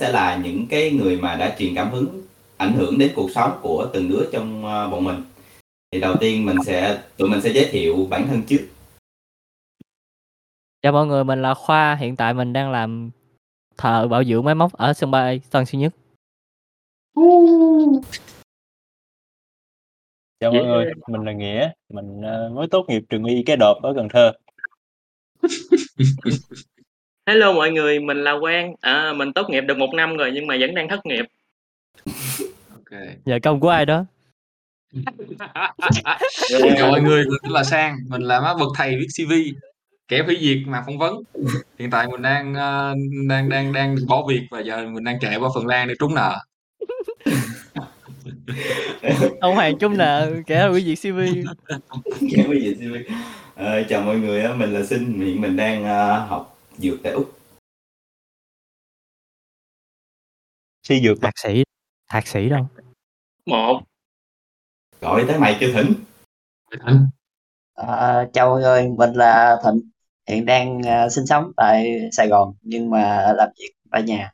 sẽ là những cái người mà đã truyền cảm hứng ảnh hưởng đến cuộc sống của từng đứa trong ờ, bọn mình thì đầu tiên mình sẽ tụi mình sẽ giới thiệu bản thân trước Chào mọi người, mình là Khoa, hiện tại mình đang làm thợ bảo dưỡng máy móc ở sân bay Tân Sơn Nhất. Chào mọi người, mình là Nghĩa, mình ờ, mới tốt nghiệp trường y cái đợp ở Cần Thơ. Hello mọi người, mình là Quang. À, mình tốt nghiệp được một năm rồi nhưng mà vẫn đang thất nghiệp. Ok. Nhờ công của ai đó. Chào mọi người, mình là Sang, mình là má bậc thầy viết CV, kẻ hủy diệt mà phỏng vấn. Hiện tại mình đang ờ, đang đang đang bỏ việc và giờ mình đang chạy qua Phần Lan để trúng nợ. Ông Hoàng Trung nợ, kẻ hủy diệt CV. Kể cái gì xin Ờ, chào mọi người á, mình là Sinh hiện mình đang ờ, học dược tại úc Si dược. Thạc sĩ, thạc sĩ đâu? Một. gọi tới mày chưa thỉnh À, chào mọi người, mình là Thịnh, hiện đang à, sinh sống tại Sài Gòn nhưng mà làm việc tại nhà.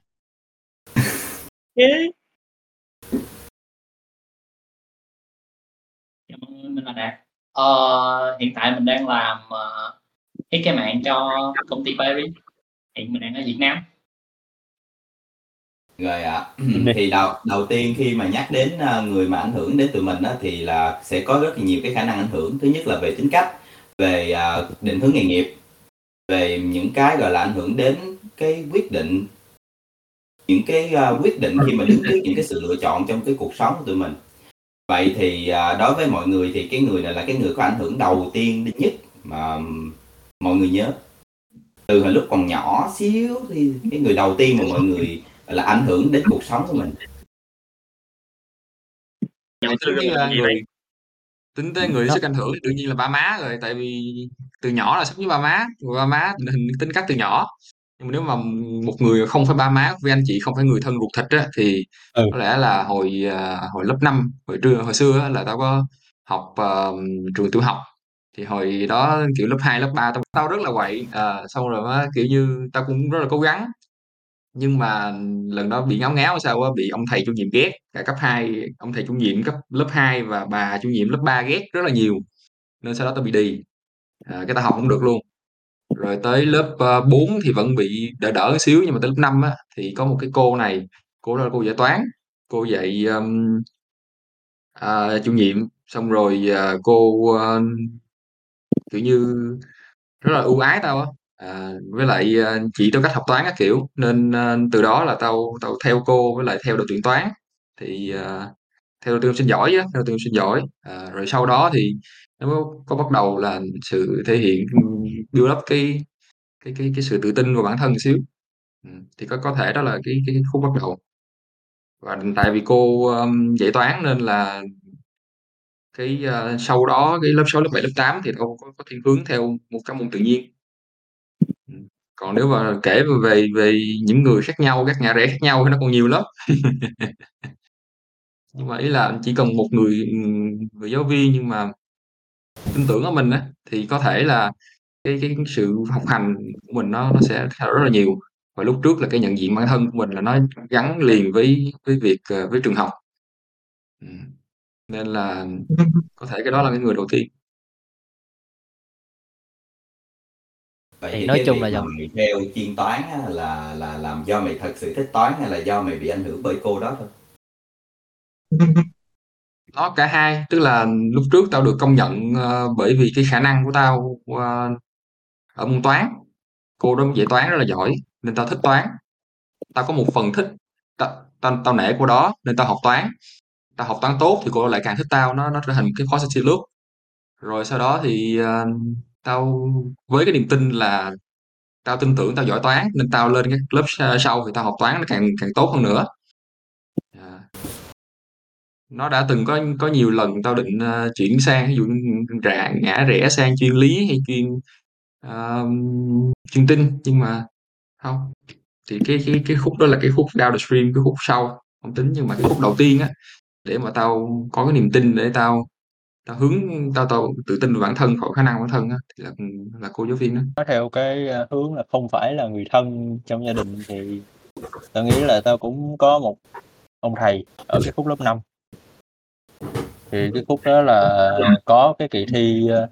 Yeah. Chào mọi người, mình là Đạt. Ờ, hiện tại mình đang làm uh, thiết kế mạng cho công ty Paris. Hiện mình đang ở Việt Nam. rồi ạ Đi. thì đầu đầu tiên khi mà nhắc đến ờ, người mà ảnh hưởng đến tụi mình á, thì là sẽ có rất là nhiều cái khả năng ảnh hưởng thứ nhất là về tính cách về ờ, định hướng nghề nghiệp về những cái gọi là ảnh hưởng đến cái quyết định những cái ờ, quyết định khi mà đứng trước những cái sự lựa chọn trong cái cuộc sống của tụi mình vậy thì đối với mọi người thì cái người này là cái người có ảnh hưởng đầu tiên nhất mà mọi người nhớ từ hồi lúc còn nhỏ xíu thì cái người đầu tiên mà mọi người là ảnh hưởng đến cuộc sống của mình Tính sư tới là người tính tới người sức ảnh hưởng thì đương nhiên là ba má rồi, tại vì từ nhỏ là sống với ba má, ba má hình tính cách từ nhỏ. Nhưng mà nếu mà một người không phải ba má với anh chị không phải người thân ruột thịt á thì Ừ. có lẽ là hồi à, hồi lớp 5 hồi trưa hồi xưa á, là tao có học ờ, trường tiểu học thì hồi đó kiểu lớp 2 lớp 3 tao tao rất là quậy à, xong rồi á, kiểu như tao cũng rất là cố gắng. Nhưng mà lần đó bị ngáo ngáo sao á bị ông thầy chủ nhiệm ghét cả cấp 2 ông thầy chủ nhiệm cấp lớp 2 và bà chủ nhiệm lớp 3 ghét rất là nhiều. Nên sau đó tao bị đì à, cái tao học không được luôn. Rồi tới lớp ờ, uh, 4 thì vẫn bị đỡ đỡ xíu nhưng mà tới lớp 5 á thì có một cái cô này cô đó là cô dạy toán. Cô dạy um, uh, chủ nhiệm xong rồi uh, cô uh, kiểu như rất là ưu ái tao á. À, với lại à, chỉ tao cách học toán các kiểu nên à, từ đó là tao tao theo cô với lại theo đội tuyển toán. Thì à, theo đội tuyển học sinh giỏi á theo đội tuyển học sinh giỏi. À, rồi sau đó thì nó có, có bắt đầu là sự thể hiện build up cái cái cái cái sự tự tin vào bản thân một xíu. Ừ. thì có có thể đó là cái cái khúc bắt đầu. Và tại vì cô um, dạy toán nên là cái à, sau đó cái lớp 6 lớp 7 lớp 8 thì tôi có, có thiên hướng theo một các môn tự nhiên. Ừ. Còn nếu mà kể về về những người khác nhau các nhà rẽ khác nhau thì nó còn nhiều lắm. Nhưng mà ý là chỉ cần một người ừ, người giáo viên nhưng mà tin tưởng ở mình á thì có thể là cái cái sự học hành của mình nó nó sẽ thay đổi rất là nhiều. Và lúc trước là cái nhận diện bản thân của mình là nó gắn liền với với việc ờ, với trường học. Ừ nên là có thể cái đó là cái người đầu tiên. Vậy Thì thì nói chung là dòng- mày theo chuyên toán á, là là làm do mày thật sự thích toán hay là do mày bị ảnh hưởng bởi cô đó thôi? Nó cả hai tức là lúc trước tao được công nhận ờ, bởi vì cái khả năng của tao ờ, ở môn toán. Cô đó dạy toán rất là giỏi nên tao thích toán. Tao có một phần thích tao tao, tao nể cô đó nên tao học toán tao học toán tốt thì cô lại càng thích tao nó nó trở thành một cái positive loop rồi sau đó thì uh, tao với cái niềm tin là tao tin tưởng tao giỏi toán nên tao lên cái lớp sau thì tao học toán nó càng càng tốt hơn nữa. À, nó đã từng có có nhiều lần tao định uh, chuyển sang ví dụ rã ngã rẽ sang chuyên lý hay chuyên uh, chuyên tin nhưng mà không. Thì cái cái cái khúc đó là cái khúc downstream cái khúc sau không tính nhưng mà cái khúc đầu tiên á để mà tao có cái niềm tin để tao tao hướng tao tao tự tin vào bản thân khỏi khả năng bản thân á thì là là cô giáo viên đó. Nó theo cái à, hướng là không phải là người thân trong gia đình thì tao nghĩ là tao cũng có một ông thầy ở cái khúc lớp 5 thì cái khúc đó là có cái kỳ thi à,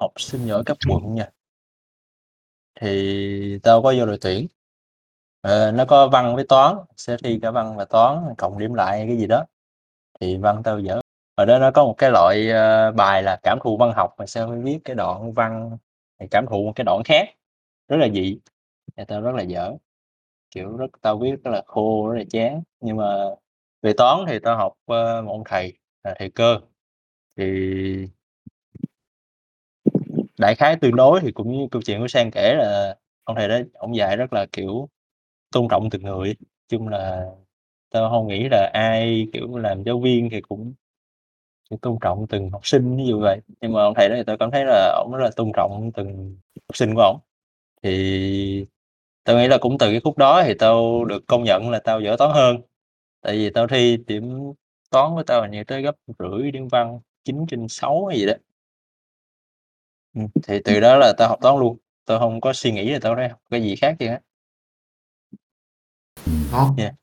học sinh giỏi cấp quận nha. Thì tao có vô đội tuyển. Ờ, nó có văn với toán sẽ thi cả văn và toán cộng điểm lại cái gì đó thì văn tao dở. Ở đó nó có một cái loại uh, bài là cảm thụ văn học mà sao phải viết cái đoạn văn thì cảm thụ một cái đoạn khác. Rất là dị. Thì tao rất là dở. Kiểu rất tao viết rất là khô rất là chán. Nhưng mà về toán thì tao học uh, một ông thầy là thầy cơ. Thì đại khái tương đối thì cũng như câu chuyện của sang kể là ông thầy đó ông dạy rất là kiểu tôn trọng từng người. Chung là tao không nghĩ là ai kiểu làm giáo viên thì cũng cũng tôn trọng từng học sinh ví dụ vậy. Nhưng mà ông thầy đó thì tao cảm thấy là ổng rất là tôn trọng từng học sinh của ổng. Thì tao nghĩ là cũng từ cái khúc đó thì tao được công nhận là tao giỏi toán hơn. Tại vì tao thi điểm toán của tao hình như tới gấp rưỡi điểm văn 9 trên 6 hay gì đó. Ừ, thì từ đó là tao học toán luôn. Tao không có suy nghĩ là tao phải học cái gì khác chứ hết. Đó. Yeah.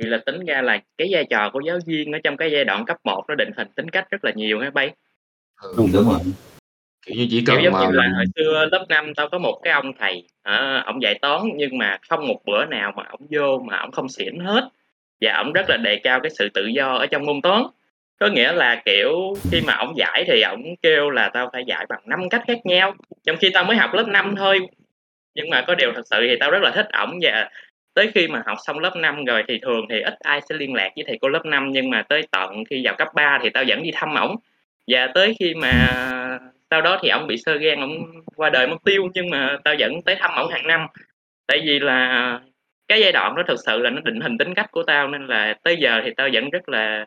Vậy là tính ra là cái vai trò của giáo viên ở trong cái giai đoạn cấp 1 nó định hình tính cách rất là nhiều ha bay. Ừ, đúng, đúng rồi kiểu như chỉ Kiểu cần giống mà như là hồi xưa lớp 5 tao có một cái ông thầy, à, ổng dạy toán nhưng mà không một bữa nào mà ổng vô mà ổng không xỉn hết. Và ổng rất là đề cao cái sự tự do ở trong môn toán. Có nghĩa là, kiểu, khi mà ổng giải thì ổng kêu là tao phải giải bằng 5 cách khác nhau, trong khi tao mới học lớp 5 thôi. Nhưng mà có điều thật sự thì tao rất là thích ổng và tới khi mà học xong lớp 5 rồi thì thường thì ít ai sẽ liên lạc với thầy cô lớp 5 nhưng mà tới tận khi vào cấp 3 thì tao vẫn đi thăm ổng. Và tới khi mà sau đó thì ổng bị xơ gan, ổng qua đời mất tiêu nhưng mà tao vẫn tới thăm ổng hàng năm. Tại vì là cái giai đoạn đó thực sự là nó định hình tính cách của tao nên là tới giờ thì tao vẫn rất là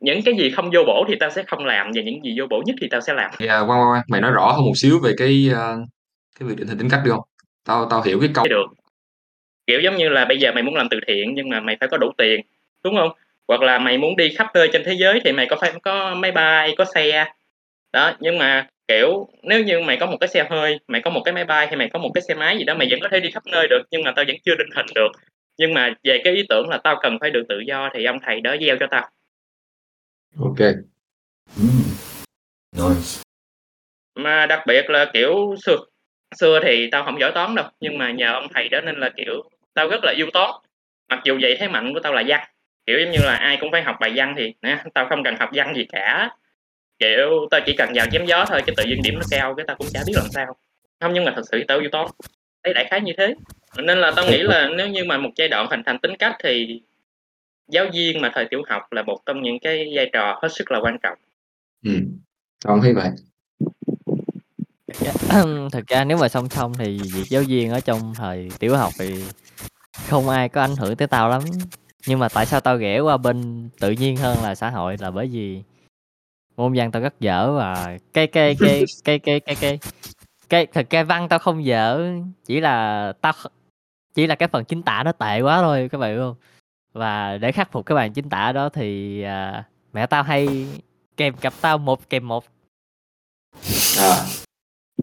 những cái gì không vô bổ thì tao sẽ không làm và những gì vô bổ nhất thì tao sẽ làm. à, Quang Quang Quang, mày nói rõ hơn một xíu về cái ờ, cái việc định hình tính cách được không tao tao hiểu cái câu được. Kiểu giống như là bây giờ mày muốn làm từ thiện nhưng mà mày phải có đủ tiền, đúng không? Hoặc là mày muốn đi khắp nơi trên thế giới thì mày có phải có máy bay, có xe. Đó, nhưng mà, kiểu, nếu như mày có một cái xe hơi, mày có một cái máy bay hay mày có một cái xe máy gì đó mày vẫn có thể đi khắp nơi được, nhưng mà tao vẫn chưa định hình được. Nhưng mà về cái ý tưởng là tao cần phải được tự do thì ông thầy đó gieo cho tao. ok Ừm. Nice. Mà đặc biệt là, kiểu, xưa xưa thì tao hổng giỏi toán đâu, nhưng mà nhờ ông thầy đó nên là, kiểu, tao rất là yêu toán. Mặc dù vậy thế mạnh của tao là văn, kiểu, giống như là, ai cũng phải học bài văn thì nè, tao không cần học văn gì cả. Kiểu, tao chỉ cần vào chém gió thôi, cái tự nhiên điểm nó cao cái tao cũng chả biết làm sao. Hông, nhưng mà thật sự tao yêu toán, đấy, đại khái như thế. Nên là tao nghĩ là nếu như mà một giai đoạn hình thành tính cách thì giáo viên mà thời tiểu học là một trong những cái vai trò hết sức là quan trọng. Ừm, tao thấy vậy. Thực ra nếu mà song song thì việc giáo viên ở trong thời tiểu học thì không ai có ảnh hưởng tới tao lắm. Nhưng mà tại sao tao ghẻ qua bên tự nhiên hơn là xã hội là bởi vì môn văn tao rất dở và cái cái cái cái cái cái cái cái thực ra văn tao không dở, chỉ là tao chỉ là cái phần chính tả nó tệ quá thôi, các bạn hiểu hông? Và để khắc phục cái bài chính tả đó thì, à, mẹ tao hay kèm cặp tao một kèm một. À.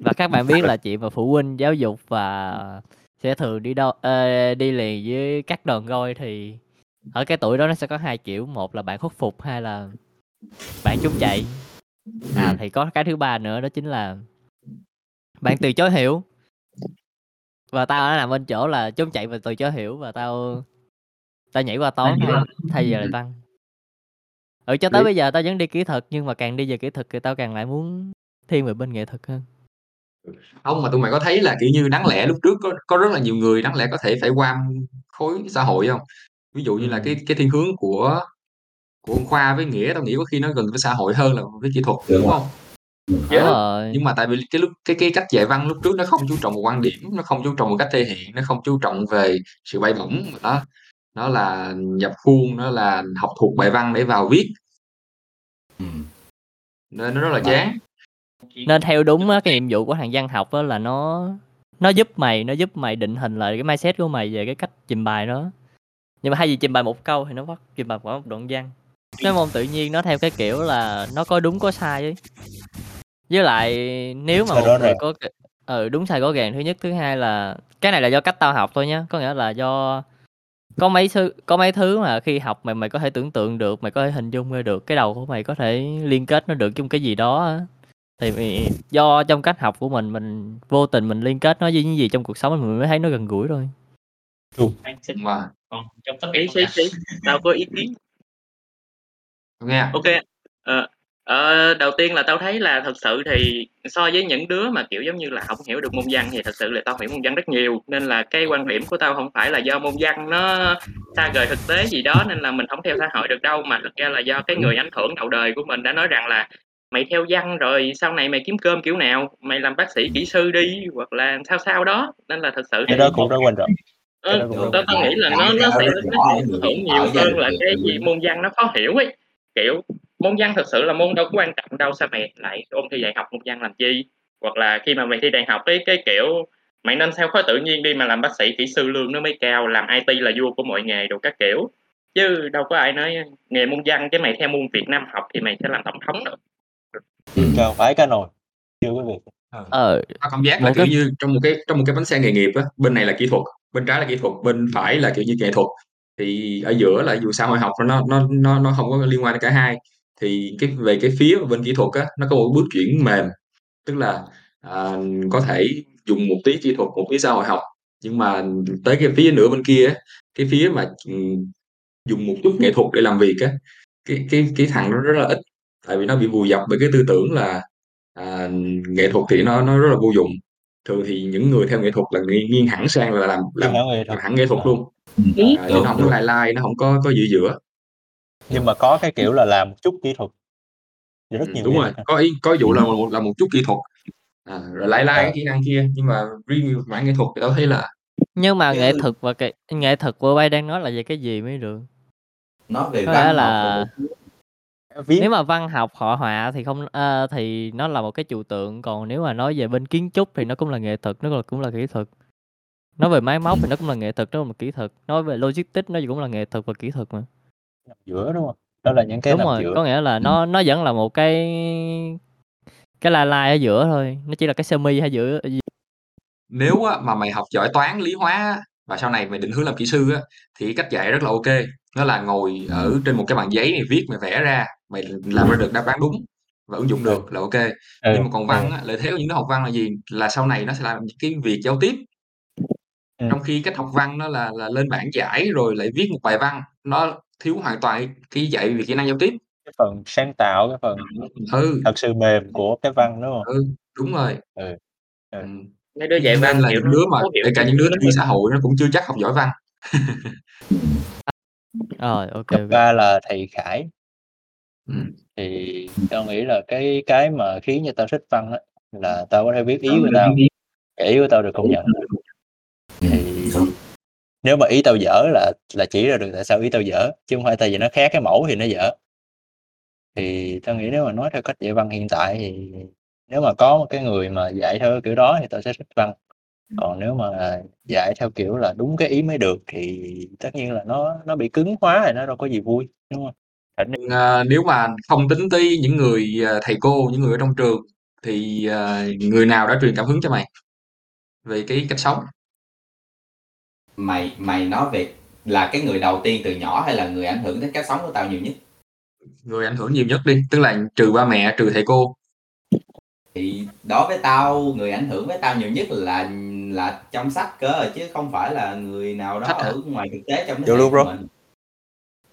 Và các bạn biết là chuyện mà phụ huynh giáo dục và sẽ thường đi đâu ơ, đi liền với các đòn roi thì ở cái tuổi đó nó sẽ có hai kiểu, một là bạn khuất phục, hai là bạn trốn chạy. À, Ừm. thì có cái thứ ba nữa đó chính là bạn từ chối hiểu. Và tao đã nằm bên chỗ là trốn chạy và từ chối hiểu và tao tao nhảy qua toán thay thay vì là văn. Ừ, cho tới Lý bây giờ tao vẫn đi kỹ thuật nhưng mà càng đi về kỹ thuật thì tao càng lại muốn thiên về bên nghệ thuật hơn. Hông, mà tụi mày có thấy là, kiểu như, đáng lẽ lúc trước có có rất là nhiều người đáng lẽ có thể phải qua khối xã hội hông? Ví dụ như là cái cái thiên hướng của của Khoa với Nghĩa tao nghĩ có khi nó gần với xã hội hơn là với kỹ thuật, Đúng đúng rồi. hông? Ừm. Đúng rồi. nhưng mà tại vì cái lúc cái cái cách dạy văn lúc trước nó không chú trọng vào quan điểm, nó không chú trọng vào cách thể hiện, nó không chú trọng về sự bay bổng mà nó nó là nhập khuôn, nó là học thuộc bài văn để vào viết. Ừm. Nên nó rất là chán. Nên theo đúng á, cái nhiệm vụ của thằng văn học á là nó nó giúp mày nó giúp mày định hình lại cái mindset của mày về cái cách trình bày nó. Nhưng mà thay vì trình bày một câu thì nó bắt trình bày cả một đoạn văn. Cái môn tự nhiên nó theo cái kiểu là nó có đúng có sai ấy. Với lại nếu mà một người có ừ đúng sai rõ ràng thứ nhất thứ hai là cái này là do cách tao học thôi nhá có nghĩa là do có mấy thứ có mấy thứ mà khi học mày mày có thể tưởng tượng được mày có thể hình dung ra được cái đầu của mày có thể liên kết nó được trong cái gì đó. Thì do trong cách học của mình mình vô tình mình liên kết nó với những gì trong cuộc sống mình mới thấy nó gần gũi thôi. Anh xin Mà. còn trong tất ý cả ý ý. Tao có ý kiến. Nghe ok ờ, ờ, đầu tiên là tao thấy là thật sự thì so với những đứa mà kiểu giống như là không hiểu được môn văn thì thật sự là tao hiểu môn văn rất nhiều. Nên là cái quan điểm của tao không phải là do môn văn nó xa rời thực tế gì đó nên là mình không theo xã hội được đâu mà thực ra là do cái người ảnh hưởng đầu đời của mình đã nói rằng là mày theo văn rồi sau này mày kiếm cơm kiểu nào mày làm bác sĩ kỹ sư đi hoặc là sao sao đó. Nên là thật sự cái đó cũng rất quan trọng. Cái đó cũng tao tao nghĩ là nó nó sẽ nó sẽ ảnh hưởng nhiều hơn là cái gì môn văn nó khó hiểu ấy. Kiểu môn văn thật sự là môn đâu có quan trọng đâu sao mày lại ôn thi đại học môn văn làm chi? Hoặc là khi mà mày thi đại học cái cái kiểu mày nên theo khối tự nhiên đi mà làm bác sĩ kỹ sư lương nó mới cao làm IT là vua của mọi nghề đồ các kiểu. Chứ đâu có ai nói nghề môn văn cái mày theo môn Việt Nam học thì mày sẽ làm tổng thống được cho phải cá nồi. Chưa có việc ờ. Tao cảm giác là kiểu cái- như trong một cái trong một cái bánh xe nghề nghiệp á bên này là kỹ thuật bên trái là kỹ thuật bên phải là kiểu như nghệ thuật. Thì ở giữa là dù xã hội học nó nó nó nó không có liên quan đến cả hai. Thì cái về cái phía bên kỹ thuật á nó có một bước chuyển mềm. Tức là à, có thể dùng một tí kỹ thuật một tí xã hội học. Nhưng mà tới cái phía nửa bên kia á, cái phía mà ừm, dùng một chút nghệ thuật để làm việc á cái cái cái thằng nó rất là ít tại vì nó bị vùi dập bởi cái tư tưởng là à, nghệ thuật thì nó nó rất là vô dụng. Thường thì những người theo nghệ thuật là nghiêng, nghiêng hẳn sang là làm làm, làm hẳn nghệ thuật luôn. Ừ. à, chứ nó không có lai lai nó không có có giữa giữa. Nhưng mà có cái kiểu là làm một chút kỹ thuật. Rất ừ, nhiều đúng rồi. có ý có vụ là một là một chút kỹ thuật. À, rồi lai lai Ờ. cái kỹ năng kia nhưng mà riêng mảng nghệ thuật thì tao thấy là nhưng mà nghệ thuật và cái nghệ thuật của bay đang nói là về cái gì mới được? Nói về có văn là viết nếu mà văn học hội họa thì không ờ, thì nó là một cái trừu tượng còn nếu mà nói về bên kiến trúc thì nó cũng là nghệ thuật nó là cũng là kỹ thuật. Nói về máy móc thì nó cũng là nghệ thuật nó là một kỹ thuật. Nói về logistics nó cũng là nghệ thuật và kỹ thuật mà. Nằm giữa đúng không? Đó là những cái đúng rồi giữa. có nghĩa là nó nó vẫn là một cái cái lai lai ở giữa thôi. Nó chỉ là cái sơ mi hay giữa. Nếu á, mà mày học giỏi toán lý hóa và sau này mày định hướng làm kỹ sư á thì cách dạy rất là ok. Nó là ngồi ở trên một cái bàn giấy này viết mày vẽ ra mày làm ra được đáp án đúng và ứng dụng được là ok ừ. nhưng mà còn văn ừ. á, lợi thế của những đứa học văn là gì là sau này nó sẽ làm cái việc giao tiếp Ừ. trong khi cách học văn nó là là lên bảng giải rồi lại viết một bài văn nó thiếu hoàn toàn cái dạy về kỹ năng giao tiếp cái phần sáng tạo cái phần ừ thật sự mềm của cái văn đúng không ừ đúng rồi Ừ. Ừ. Ừ. mấy đứa dạy nên văn là những đứa mà kể cả những đứa thi xã hội nó cũng chưa chắc học giỏi văn rồi ok ba là thầy Khải Ừ. thì tao nghĩ là cái cái mà khiến cho tao thích văn á là tao có thể biết ý của tao ý của tao được công nhận. thì nếu mà ý tao dở là là chỉ ra được tại sao ý tao dở chứ không phải tại vì nó khác cái mẫu thì nó dở. Thì tao nghĩ nếu mà nói theo cách dạy văn hiện tại thì nếu mà có một cái người mà dạy theo kiểu đó thì tao sẽ thích văn. Còn nếu mà dạy theo kiểu là đúng cái ý mới được thì tất nhiên là nó nó bị cứng hóa thì nó đâu có gì vui đúng không Ra- À, nếu mà không tính tới những người à, thầy cô những người ở trong trường thì à, người nào đã truyền cảm hứng cho mày về cái cách sống? Mày mày nói về là cái người đầu tiên từ nhỏ hay là người ảnh hưởng đến cách sống của tao nhiều nhất? Người ảnh hưởng nhiều nhất đi tức là trừ ba mẹ trừ thầy cô. Thì đối với tao người ảnh hưởng với tao nhiều nhất là là trong sách cơ chứ không phải là người nào đó Sách hả? ở ngoài thực tế trong Vô thế luôn, của bro. mình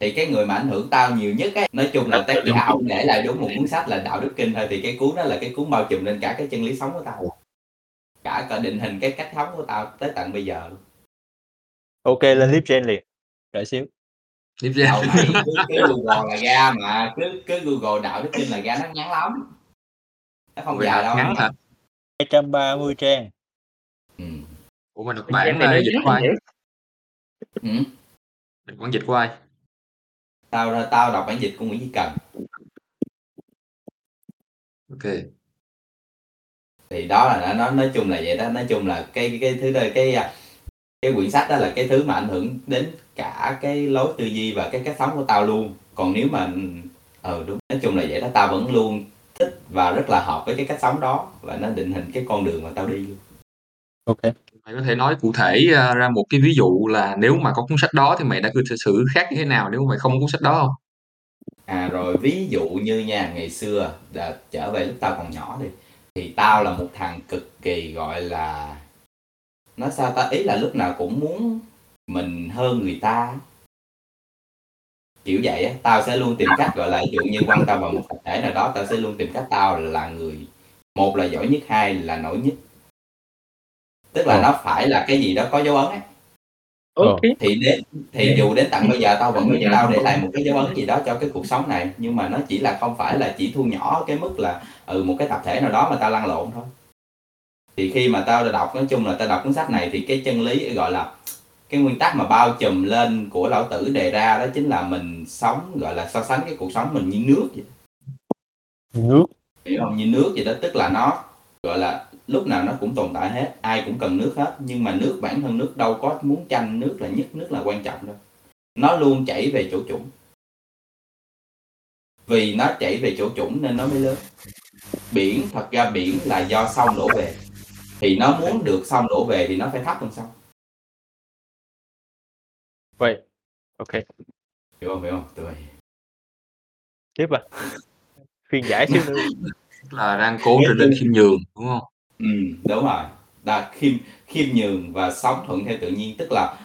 thì cái người mà ảnh hưởng tao nhiều nhất ấy nói chung là tác giả ông để lại đúng một cuốn sách là đạo đức kinh thôi thì cái cuốn đó là cái cuốn bao trùm lên cả cái chân lý sống của tao cả cả định hình cái cách sống của tao tới tận bây giờ luôn. Ok lên clip trên liền. Đợi xíu. Đầu mày cứ, cứ google là ra mà cứ cứ google đạo đức kinh là ra nó ngắn lắm. Nó không dài đâu. ngắn hả 230 trang. Ừ. ủa mà được Em bản thì à, nó dịch dính của ai vậy. Ừ. được bản dịch của ai tao tao đọc bản dịch của Nguyễn Chí Cần. Ok. Thì đó là nó nó nói chung là vậy đó. Nói chung là cái cái thứ đó cái à, cái quyển sách đó là cái thứ mà ảnh hưởng đến cả cái lối tư duy và cái cách sống của tao luôn. Còn nếu mà ờ đúng nói chung là vậy đó. Tao vẫn luôn thích và rất là hợp với cái cách sống đó và nó định hình cái con đường mà tao đi luôn. OK. Mày có thể nói cụ thể, a, ra một cái ví dụ là nếu mà có cuốn sách đó thì mày đã cư xử khác như thế nào nếu mà mày không có cuốn sách đó hông? À, rồi ví dụ như nha, ngày xưa là trở về lúc tao còn nhỏ đi, thì tao là một thằng cực kỳ, gọi là nói sao ta, ý là lúc nào cũng muốn mình hơn người ta á. Kiểu vậy á, tao sẽ luôn tìm cách, gọi là, ví dụ như quan tâm vào một tập thể nào đó, tao sẽ luôn tìm cách tao là người một là giỏi nhất, hai là nổi nhất. Tức là Ờ. nó phải là cái gì đó có dấu ấn ấy. Ờ. OK. Thì đến thì dù đến tận bây giờ tao vẫn nghĩ tao để lại một cái dấu ấn gì đó cho cái cuộc sống này, nhưng mà nó chỉ là không phải là chỉ thu nhỏ ở cái mức là, ừ, một cái tập thể nào đó mà tao lăn lộn thôi. Thì khi mà tao đọc nói chung là tao đọc cuốn sách này thì cái chân lý, gọi là, cái nguyên tắc mà bao trùm lên của lão tử đề ra đó chính là mình sống, gọi là, so sánh cái cuộc sống mình như nước vậy. Nước. Hiểu hông? Như nước vậy đó, tức là nó, gọi là, lúc nào nó cũng tồn tại hết, ai cũng cần nước hết, nhưng mà nước bản thân nước đâu có muốn tranh nước là nhất, nước là quan trọng đâu. Nó luôn chảy về chỗ trũng. Vì nó chảy về chỗ trũng nên nó mới lớn. Biển, thật ra biển là do sông đổ về, thì nó muốn được sông đổ về thì nó phải thấp hơn sông. Vậy. OK. Hiểu hông? Hiểu hông? Tụi mày Tiếp à? Khuyên giải xíu nữa. Tức là đang cố trở nên khiêm nhường, đúng hông? Ừm, đúng rồi. Là khiêm khiêm nhường và sống thuận theo tự nhiên, tức là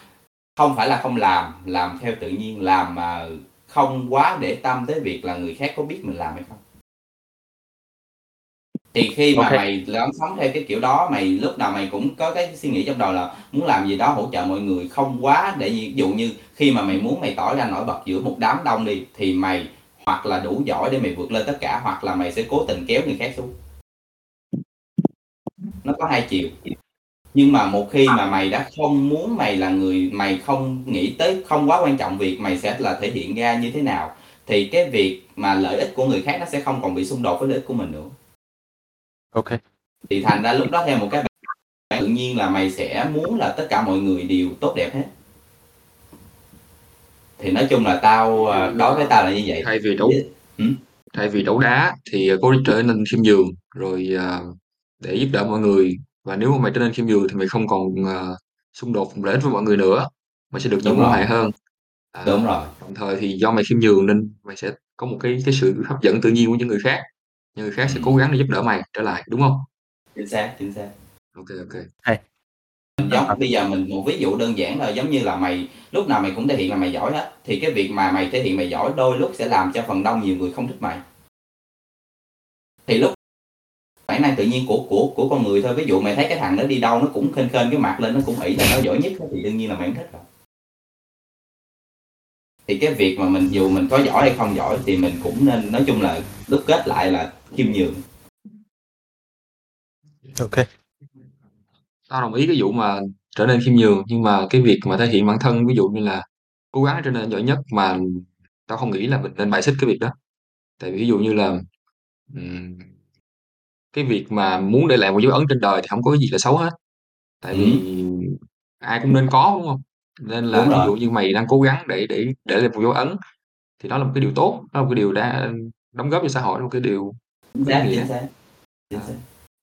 không phải là không làm, làm theo tự nhiên, làm mà không quá để tâm tới việc là người khác có biết mình làm hay không. Thì khi mà OK. mày lóm sống theo cái kiểu đó, mày lúc nào mày cũng có cái suy nghĩ trong đầu là muốn làm gì đó hỗ trợ mọi người, không quá để ví dụ như khi mà mày muốn mày tỏ ra nổi bật giữa một đám đông đi, thì mày hoặc là đủ giỏi để mày vượt lên tất cả, hoặc là mày sẽ cố tình kéo người khác xuống. Nó có hai chiều. Nhưng mà một khi mà mày đã không muốn mày là người mày không nghĩ tới không quá quan trọng việc mày sẽ là thể hiện ra như thế nào, thì cái việc mà lợi ích của người khác nó sẽ không còn bị xung đột với lợi ích của mình nữa. OK. Thì thành ra lúc đó theo một cái tự nhiên là mày sẽ muốn là tất cả mọi người đều tốt đẹp hết. Thì nói chung là tao, à, đối với tao là như vậy. Thay vì đấu Ừm? thay vì đấu đá thì, ờ, cố trở nên khiêm nhường, rồi, ờ, để giúp đỡ mọi người. Và nếu mà mày trở nên khiêm nhường thì mày không còn, ờ, xung đột lợi ích với mọi người nữa, mày sẽ được nhiều Đúng mối rồi. hệ hơn. À, Đúng rồi. đồng thời thì do mày khiêm nhường nên mày sẽ có một cái cái sự hấp dẫn tự nhiên của những người khác, những người khác sẽ cố Ừm. gắng để giúp đỡ mày trở lại, đúng hông? Chính xác, chính xác. OK, OK. Hay. Mình giống bây giờ mình một ví dụ đơn giản là giống như là mày lúc nào mày cũng thể hiện là mày giỏi hết, thì cái việc mà mày thể hiện mày giỏi đôi lúc sẽ làm cho phần đông nhiều người không thích mày. Thì lúc bản năng tự nhiên của của của con người thôi, ví dụ mày thấy cái thằng đó đi đâu nó cũng khênh khênh cái mặt lên, nó cũng ỷ là nó giỏi nhất thì đương nhiên là mày thích rồi. Thì cái việc mà mình dù mình có giỏi hay không giỏi thì mình cũng nên nói chung là đúc kết lại là khiêm nhường. OK. Tao đồng ý cái vụ mà trở nên khiêm nhường, nhưng mà cái việc mà thể hiện bản thân, ví dụ như là cố gắng trở nên giỏi nhất mà tao không nghĩ là mình nên bài xích cái việc đó. Tại vì ví dụ như là, cái việc mà muốn để lại một dấu ấn trên đời thì hổng có cái gì là xấu hết. Tại vì Ừm. ai cũng nên có, đúng hông? Nên là ví rồi. dụ như mày đang cố gắng để để để lại một dấu ấn thì đó là một cái điều tốt, đó là một cái điều đã đóng góp cho xã hội, đó là một cái điều Chính có ý xác, nghĩa. xác. Chính À, xác.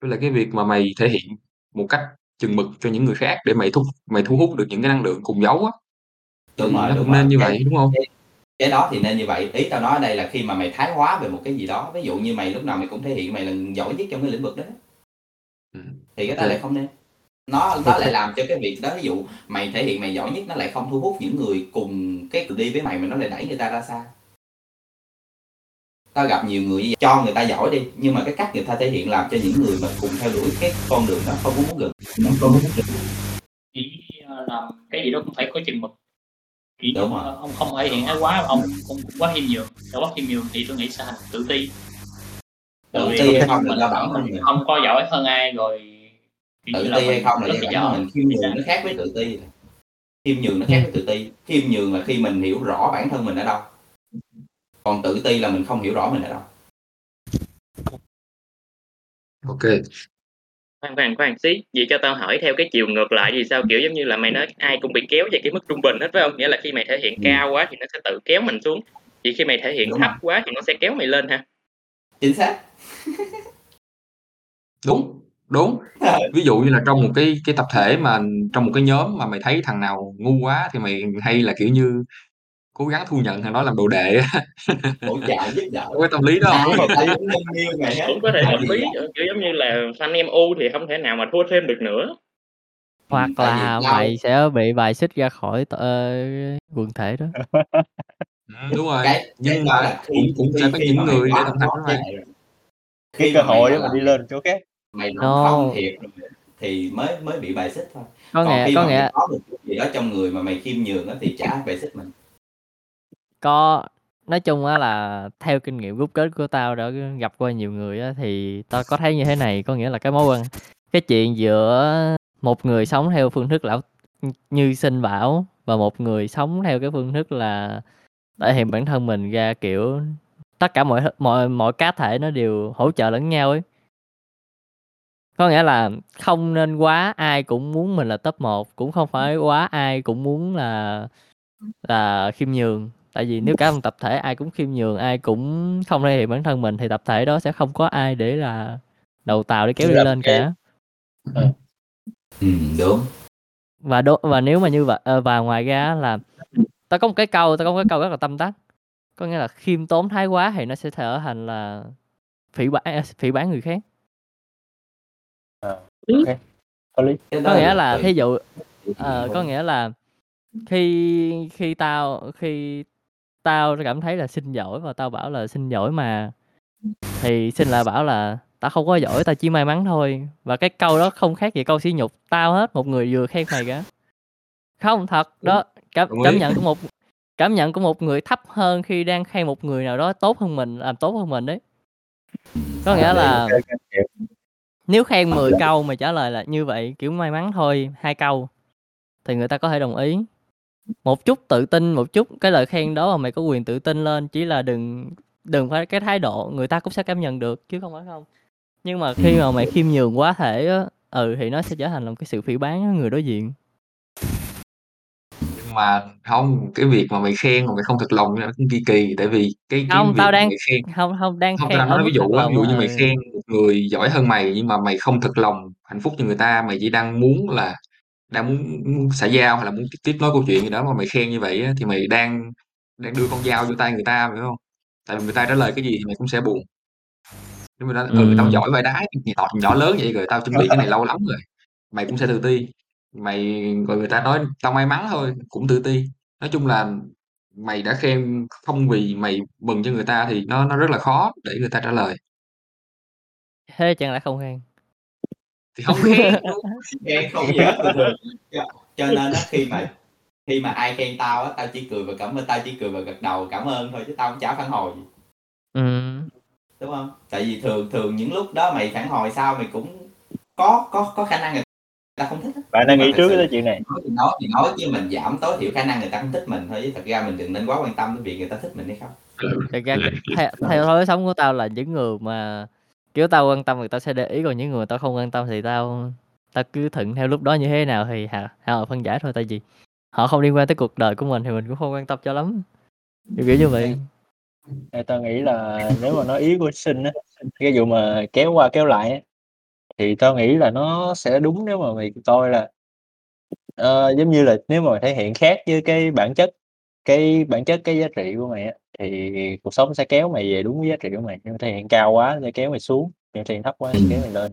với lại cái việc mà mày thể hiện một cách chừng mực cho những người khác để mày thúc mày thu hút được những cái năng lượng cùng dấu á, Đúng thì rồi, nó đúng cũng nên rồi. như Cái vậy, đúng hông? cái cái đó thì nên như vậy. Ý tao nói ở đây là khi mà mày thái hóa về một cái gì đó, ví dụ như mày lúc nào mày cũng thể hiện mày là giỏi nhất trong cái lĩnh vực đó Ừm, thì cái đó OK. lại không nên. Nó nó lại làm cho cái việc đó, ví dụ mày thể hiện mày giỏi nhất nó lại không thu hút những người cùng cái đi với mày mà nó lại đẩy người ta ra xa. Tao gặp nhiều người như vậy, cho người ta giỏi đi, nhưng mà cái cách người ta thể hiện làm cho những người mà cùng theo đuổi cái con đường đó không có muốn gần, nó không muốn gần. Chỉ, ơ, làm cái gì đó cũng phải có chừng mực. Kiểu như, Đúng rồi. ông không thể hiện thái quá, ông cũng quá khiêm nhường, đã quá khiêm nhường thì tôi nghĩ sẽ thành tự ti. Tự vì ti hay mình không là do bản thân mình mình. không có giỏi hơn ai rồi, kiểu như Tự là, ti hay mình không là rất do là bản thân mình, khiêm nhường nó khác với tự ti. Khiêm nhường nó khác với tự ti. Khiêm nhường là khi mình hiểu rõ bản thân mình ở đâu. Còn tự ti là mình không hiểu rõ mình ở đâu. OK. Khoan, khoan, khoan xí, vậy cho tao hỏi theo cái chiều ngược lại thì sao? Kiểu, giống như là, mày nói ai cũng bị kéo về cái mức trung bình hết, phải hông? Nghĩa là khi mày thể hiện Ừm. cao quá thì nó sẽ tự kéo mình xuống, vậy khi mày thể hiện Đúng thấp rồi. quá thì nó sẽ kéo mày lên hả? Chính xác. Đúng, đúng. Ví dụ như là trong một cái cái tập thể mà trong một cái nhóm mà mày thấy thằng nào ngu quá thì mày hay là, kiểu như, cố gắng thu nhận thằng đó làm đồ đệ. Hỗ trợ giúp đỡ. Có cái tâm lý đó Ai hông? người ta cũng có thể hợp lý, kiểu, giống như là fan em U thì không thể nào mà thua thêm được nữa. Hoặc là mày sẽ bị bài xích ra khỏi t ơ, quần thể đó. Ừm, đúng rồi, Cái cái nhưng đó mà là cũng khi cũng sẽ khi có khi những mà mày người để đồng hành với mày. Cái Khi cơ hội để mà đi lên chỗ khác. mày No. không thiệt rồi thì mới mới bị bài xích thôi. Có Còn nghĩa khi có mà nghĩa có một chút gì đó trong người mà mày khiêm nhường á thì chả bài xích mình. Có nói chung á là theo kinh nghiệm rút kết của tao đã gặp qua nhiều người á, thì tao có thấy như thế này, có nghĩa là cái mối quan cái chuyện giữa một người sống theo phương thức lão như Sinh bảo và một người sống theo cái phương thức là thể hiện bản thân mình ra, kiểu, tất cả mọi mọi mọi cá thể nó đều hỗ trợ lẫn nhau ấy. Có nghĩa là không nên quá ai cũng muốn mình là top 1, cũng không phải quá ai cũng muốn là là khiêm nhường. Tại vì nếu cả một tập thể ai cũng khiêm nhường, ai cũng không thể hiện bản thân mình thì tập thể đó sẽ không có ai để là đầu tàu để kéo đi lên cái cả. Ờ. Ừm, đúng. Và đố và nếu mà như vậy ờ, và ngoài ra là tao có một cái câu tao có một cái câu rất là tâm đắc, có nghĩa là khiêm tốn thái quá thì nó sẽ trở thành là phỉ báng a, phỉ báng người khác. Ờ, ô kê, có nghĩa là thí dụ ờ, thôi. có nghĩa là khi khi tao khi tao cảm thấy là Sinh giỏi và tao bảo là Sinh giỏi mà, thì Sinh lại bảo là "Tao không có giỏi, tao chỉ may mắn thôi." Và cái câu đó không khác gì câu sỉ nhục tao hết, một người vừa khen mày cả. Không, thật, đó, cảm cảm nhận của một cảm nhận của một người thấp hơn khi đang khen một người nào đó tốt hơn mình, làm tốt hơn mình ấy. Ừm, Có nghĩa là nếu khen Hợp 10 lý. câu mày trả lời là như vậy, kiểu, may mắn thôi, 2 câu, thì người ta có thể đồng ý. Một chút tự tin, một chút cái lời khen đó mà mày có quyền tự tin lên, chỉ là đừng đừng phải cái thái độ, người ta cũng sẽ cảm nhận được chứ không phải không. Nhưng mà khi Ừm, mà mày khiêm nhường quá thể á, ừ, thì nó sẽ trở thành là một cái sự phỉ báng á người đối diện. Nhưng mà hông, cái việc mà mày khen mà mày không thật lòng nó cũng kỳ kỳ, tại vì cái cái Hông, việc tao đang mày khen hông, hông, đang hông, tao khen ở nói ví dụ á, ví dụ như mày ừ. khen một người giỏi hơn mày nhưng mà mày không thật lòng hạnh phúc cho người ta, mày chỉ đang muốn là đang muốn muốn xã giao hay là muốn tiếp nối câu chuyện gì đó mà mày khen như vậy á, thì mày đang đang đưa con dao vô tay người ta, mày hiểu hông? Tại vì người ta trả lời cái gì thì mày cũng sẽ buồn. Nếu mà nói: "Ừ, tao giỏi đái, gì tọt nhỏ lớn vậy rồi, tao chuẩn bị cái này lâu lắm rồi." Mày cũng sẽ tự ti. Mày rồi người ta nói: "Tao may mắn thôi." Cũng tự ti. Nói chung là mày đã khen không vì mày mừng cho người ta thì nó nó rất là khó để người ta trả lời. Thế chẳng lẽ không khen? Thì hông khen. Khen không thường. Cho nên á, khi mà khi mà ai khen tao á, tao chỉ cười và cảm ơn tao chỉ cười và gật đầu cảm ơn thôi chứ tao cũng chả phản hồi gì. Ừm. Đúng hông? Tại vì thường thường những lúc đó mày phản hồi sao mày cũng có có có khả năng người ta không thích á. Bạn mà nghĩ trước tới chuyện này. nói thì nói thì nói chứ mình giảm tối thiểu khả năng người ta không thích mình thôi chứ thật ra mình đừng nên quá quan tâm đến việc người ta thích mình hay không. Thật ra cái theo theo lối sống của tao là những người mà, kiểu, tao quan tâm thì tao sẽ để ý, còn những người tao không quan tâm thì tao tao cứ thuận theo lúc đó như thế nào thì họ họ phân giải thôi. Tại vì họ không liên quan tới cuộc đời của mình thì mình cũng không quan tâm cho lắm. Kiểu, kiểu như vậy. Theo tao nghĩ là nếu mà nói ý của Sinh á, cái vụ mà kéo qua kéo lại á, thì tao nghĩ là nó sẽ đúng nếu mà mày coi là ờ, giống như là nếu mà mày thể hiện khác với cái bản chất cái bản chất, cái giá trị của mày á, thì cuộc sống sẽ kéo mày về đúng với giá trị của mày. Nhưng thể hiện cao quá sẽ kéo mày xuống, nhưng thể hiện thấp quá sẽ kéo mày lên.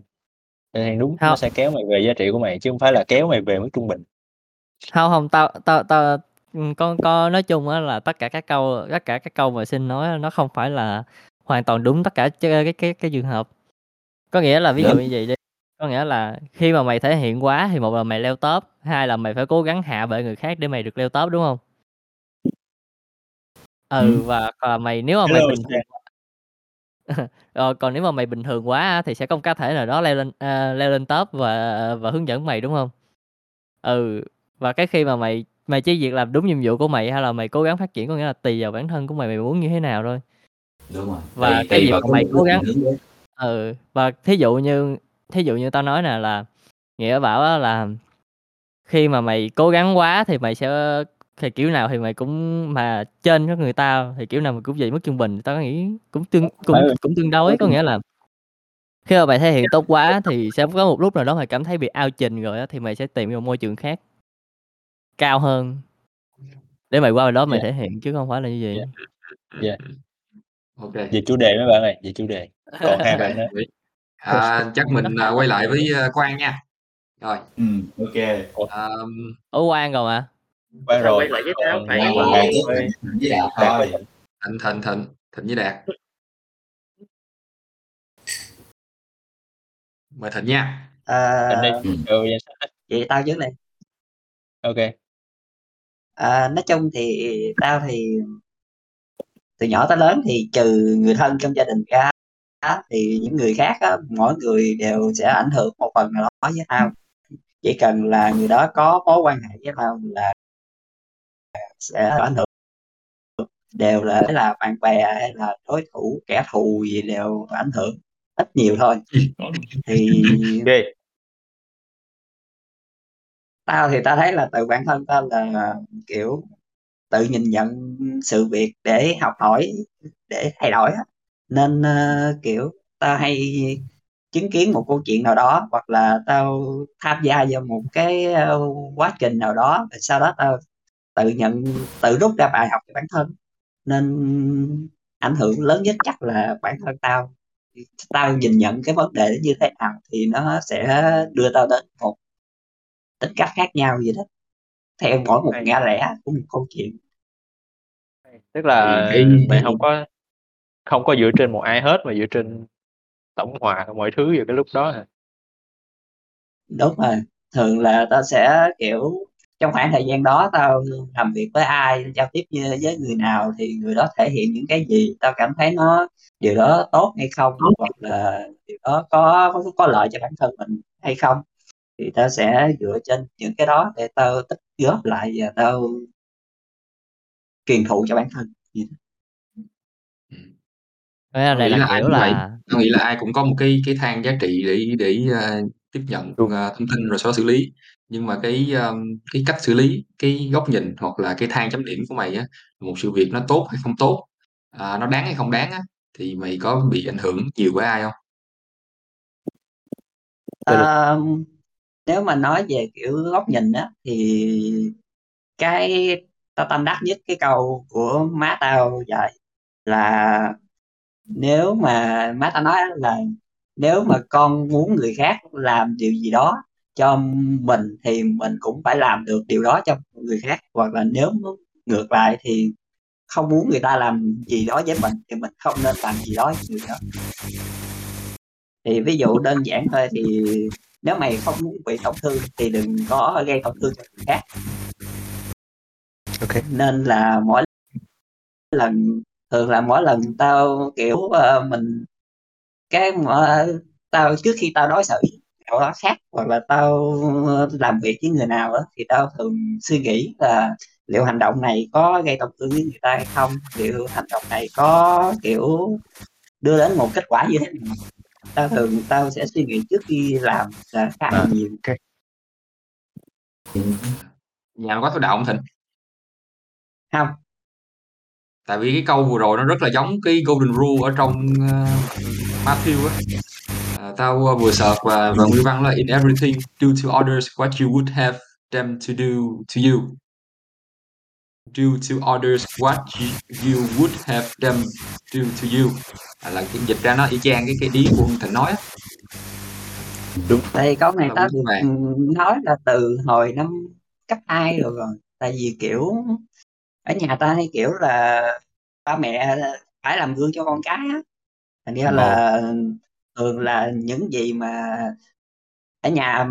Thể hiện đúng nó Hông. sẽ kéo mày về giá trị của mày chứ hông phải là kéo mày về mức trung bình. Hông, hông, tao tao tao ừm, có có nói chung á là tất cả các câu tất cả các câu mà Sinh nói á, nó không phải là hoàn toàn đúng tất cả ch cái cái cái trường hợp. Có nghĩa là ví dụ Đúng. như vầy đi, có nghĩa là khi mà mày thể hiện quá thì một là mày leo top, hai là mày phải cố gắng hạ bệ người khác để mày được leo top, đúng hông? Ừ, Ừm. và còn mày nếu mà mày Hello bình thường quá ờ, còn nếu mà mày bình thường quá á thì sẽ có một cá thể nào đó leo lên, a, leo lên top và và hướng dẫn mày, đúng hông? Ừ, và cái khi mà mày mày chỉ việc làm đúng nhiệm vụ của mày hay là mày cố gắng phát triển, có nghĩa là tùy vào bản thân của mày, mày muốn như thế nào thôi. Đúng rồi, Và tùy cái tùy việc vào mà cái mày mục cố đích gắng mình hướng đến. ừ, và thí dụ như thí dụ như tao nói nè là Nghĩa bảo á là khi mà mày cố gắng quá thì mày sẽ thì kiểu nào thì mày cũng mà trên với người ta thì kiểu nào mày cũng về mức trung bình, tao nghĩ cũng tương cũng cũng tương đối. Có nghĩa là Khi mà mày thể hiện tốt quá thì sẽ có một lúc nào đó mày cảm thấy bị ao trình rồi á, thì mày sẽ tìm một môi trường khác cao hơn để mày qua đó mày Yeah. thể hiện chứ không phải là như vậy. Yeah. Yeah. OK. Về chủ đề mấy bạn ơi, về chủ đề. Còn hai bạn nữa. À, chắc mình, à, quay lại với, a, Quang nha. Rồi. Ừm, OK. Ờm. Ủa, Quang rồi mà? Sao rồi, quay lại với tao? Phải Thịnh với Đạt thôi. Thịnh. Thịnh, Thịnh, Thịnh, với Đạt. Mời Thịnh nha. Ờ, sách đi. vậy tao trước đây. OK. À, nói chung thì tao thì từ nhỏ tới lớn thì trừ người thân trong gia đình ra thì những người khác á, mỗi người đều sẽ ảnh hưởng một phần nào đó với tao. Chỉ cần là người đó có mối quan hệ với tao là sẽ ảnh hưởng. Đều là là bạn bè hay là đối thủ, kẻ thù gì đều ảnh hưởng, ít nhiều thôi. Thì Ghê. Tao thì tao thấy là từ bản thân tao là, kiểu, tự nhìn nhận sự việc để học hỏi, để thay đổi. Nên, ơ, kiểu, tao hay chứng kiến một câu chuyện nào đó, hoặc là tao tham gia vào một cái, ơ, quá trình nào đó, rồi sau đó tao tự nhận tự rút ra bài học cho bản thân. Nên ảnh hưởng lớn nhất chắc là bản thân tao. Tao nhìn nhận cái vấn đề như thế nào thì nó sẽ đưa tao đến một tính cách khác nhau vậy đó. Theo mỗi một ngã rẽ của một câu chuyện. Tức Thì là mày cái hông có không có dựa trên một ai hết mà dựa trên tổng hòa mọi thứ vào cái lúc đó hả? Đúng rồi, thường là tao sẽ, kiểu, trong khoảng thời gian đó tao làm việc với ai, giao tiếp với với người nào thì người đó thể hiện những cái gì, tao cảm thấy nó điều đó tốt hay không, hoặc là điều đó có có có lợi cho bản thân mình hay không. Thì tao sẽ dựa trên những cái đó để tao tích góp lại và tao truyền thụ cho bản thân, này Tao nghĩ là, là ai kiểu là Tao nghĩ là ai cũng có một cái cái thang giá trị để để, a, tiếp nhận, ờ, thông tin rồi sau đó xử lý. Nhưng mà cái, ờm, cái cách xử lý, cái góc nhìn hoặc là cái thang chấm điểm của mày á, một sự việc nó tốt hay không tốt, à, nó đáng hay không đáng á, thì mày có bị ảnh hưởng nhiều bởi ai hông? Ờ, nếu mà nói về, kiểu, góc nhìn á, thì cái tao tâm đắc nhất cái câu của má tao dạy là nếu mà má tao nói á là "Nếu mà con muốn người khác làm điều gì đó cho mình thì mình cũng phải làm được điều đó cho người khác, hoặc là nếu ngược lại thì không muốn người ta làm gì đó với mình thì mình không nên làm gì đó với người đó." Thì ví dụ đơn giản thôi thì nếu mày không muốn bị tổn thương thì đừng có gây tổn thương cho người khác. OK. Nên là mỗi lần thường là mỗi lần tao, kiểu, ờ, mình cái mỗi tao trước khi tao đối xử nào đó khác, hoặc là tao làm việc với người nào á, thì tao thường suy nghĩ là liệu hành động này có gây tổn thương với người ta hay không? Liệu hành động này có, kiểu, đưa đến một kết quả như thế nào? Tao thường tao sẽ suy nghĩ trước khi làm là khá là À, nhiều. OK. Nhà có đạo hông Thịnh? Hông. Tại vì cái câu vừa rồi nó rất là giống cái golden rule ở trong, ơ, Matthew á. Ờ, tao, ơ, vừa search và và nguyên văn là "In everything do to others what you would have them to do to you." "Do to others what you you would have them do to you." À, là cái dịch ra nó y chang cái cái ý của Thịnh nói á. Đúng. Tại câu này tao nói là từ hồi năm cấp 2 rồi rồi. Tại vì, kiểu, ở nhà tao hay, kiểu là, ba mẹ phải làm gương cho con cái á, thành ra Ồ. là thường là những gì mà ở nhà,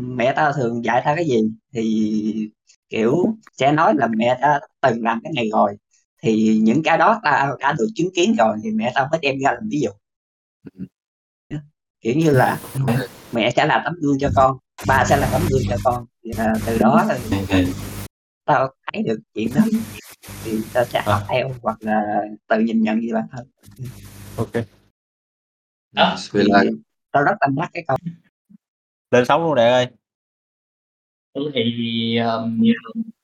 mẹ tao thường dạy tao cái gì thì, kiểu, sẽ nói là mẹ đã từng làm cái này rồi, thì những cái đó tao đã được chứng kiến rồi thì mẹ tao mới đem ra làm ví dụ. Đó, kiểu như là, mẹ sẽ làm tấm gương cho con, ba sẽ làm tấm gương cho con, thì là từ đó là tao thấy được chuyện đó thì tao sẽ học À. theo hoặc là tự nhìn nhận về bản thân. OK. Đó. Thì là tao rất tâm đắc cái câu. Lên sóng luôn Đạt ơi. Ừ, thì,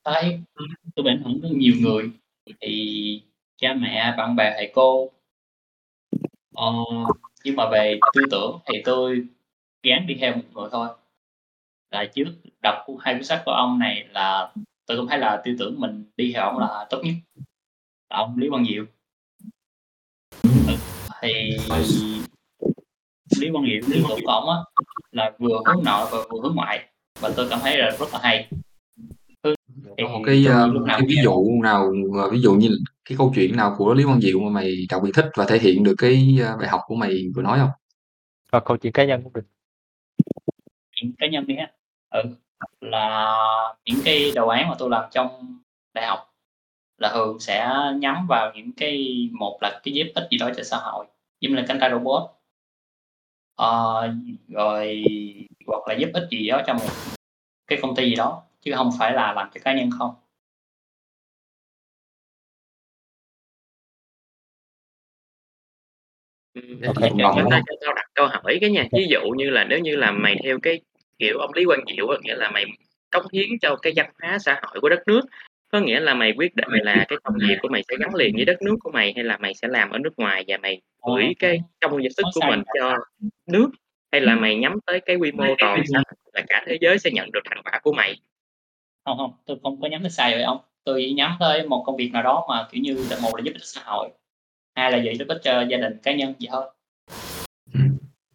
tao thấy tôi bị ảnh hưởng tới nhiều người, thì cha mẹ, bạn bè, thầy cô. Ờ, nhưng mà về tư tưởng thì tôi gán đi theo một người thôi là trước đọc hai cuốn sách của ông này là tôi cũng thấy là tư tưởng mình đi theo ông là tốt nhất là ông Lý Quang Diệu ừ, thì Lý Quang Diệu lý tưởng của ông á là vừa hướng nội và vừa hướng ngoại và tôi cảm thấy là rất là hay thì một cái, uh, cái ví dụ nào ờ, ví dụ như cái câu chuyện nào của Lý Quang Diệu mà mày đặc biệt thích và thể hiện được cái, uh, bài học của mày vừa nói không? Hoặc câu chuyện cá nhân cũng được. Chuyện cá nhân đi ha. Ừ, là những cái đồ án mà tôi làm trong đại học là thường sẽ nhắm vào những cái một là cái giúp ích gì đó cho xã hội, giống như là cánh tay robot. Ờ, rồi hoặc là giúp ích gì đó cho một cái công ty gì đó chứ không phải là làm cho cá nhân không. Okay, cho, cho, tao, cho tao đặt câu hỏi cái nha. Ví dụ như là nếu như là mày theo cái kiểu ông Lý Quang Diệu nghĩa là mày cống hiến cho cái văn hóa xã hội của đất nước có nghĩa là mày quyết định là cái công việc của mày sẽ gắn liền với đất nước của mày hay là mày sẽ làm ở nước ngoài và mày gửi cái công việc sức của mình cho nước hay là mày nhắm tới cái quy mô toàn xã là cả thế giới sẽ nhận được thành quả của mày? Không không tôi không có nhắm tới sai rồi ông. Tôi chỉ nhắm tới một công việc nào đó mà kiểu như là một là giúp ích xã hội hai là giúp ích cho gia đình cá nhân vậy thôi.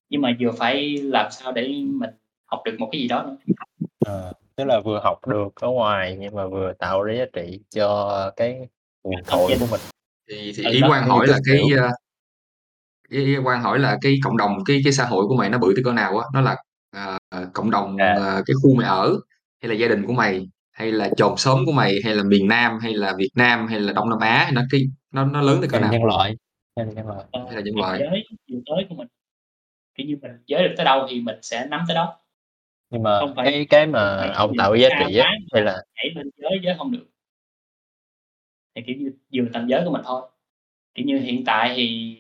Nhưng mà vừa phải làm sao để mình học được một cái gì đó nữa? À, tức là vừa học được ở ngoài nhưng mà vừa tạo ra giá trị cho cái nguồn thổi của mình. Thì, thì ý quan hỏi là cái uh, ý, quan hỏi là cái cộng đồng cái cái xã hội của mày nó bự tới cỡ nào á? Nó là uh, cộng đồng à. uh, cái khu mày ở hay là gia đình của mày? Hay là chòm xóm của mày? Hay là miền Nam? Hay là Việt Nam? Hay là Đông Nam Á? Hay nó cái nó nó lớn tới cỡ nào? nhân loại hay là nhân loại. Hay là nhân loại? giới của mình kiểu như mình giới được tới đâu thì mình sẽ nắm tới đó nhưng mà không phải, cái cái mà ông tạo giá trị á hay là nhảy lên giới giới không được. Thì kiểu như vừa tầm giới của mình thôi. Kiểu như hiện tại thì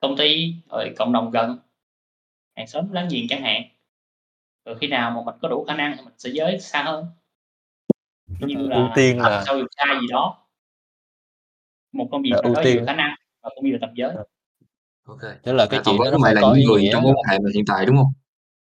công ty rồi cộng đồng gần hàng xóm láng giềng chẳng hạn. Rồi khi nào mà mình có đủ khả năng thì mình sẽ giới xa hơn. Như là ưu tiên là sau xa gì đó một công việc ưu tiên. khả năng và cũng như là tập giới. Ok. Tức là cái chuyện đó nó mày là những người trong mối quan hệ mà hiện tại đúng không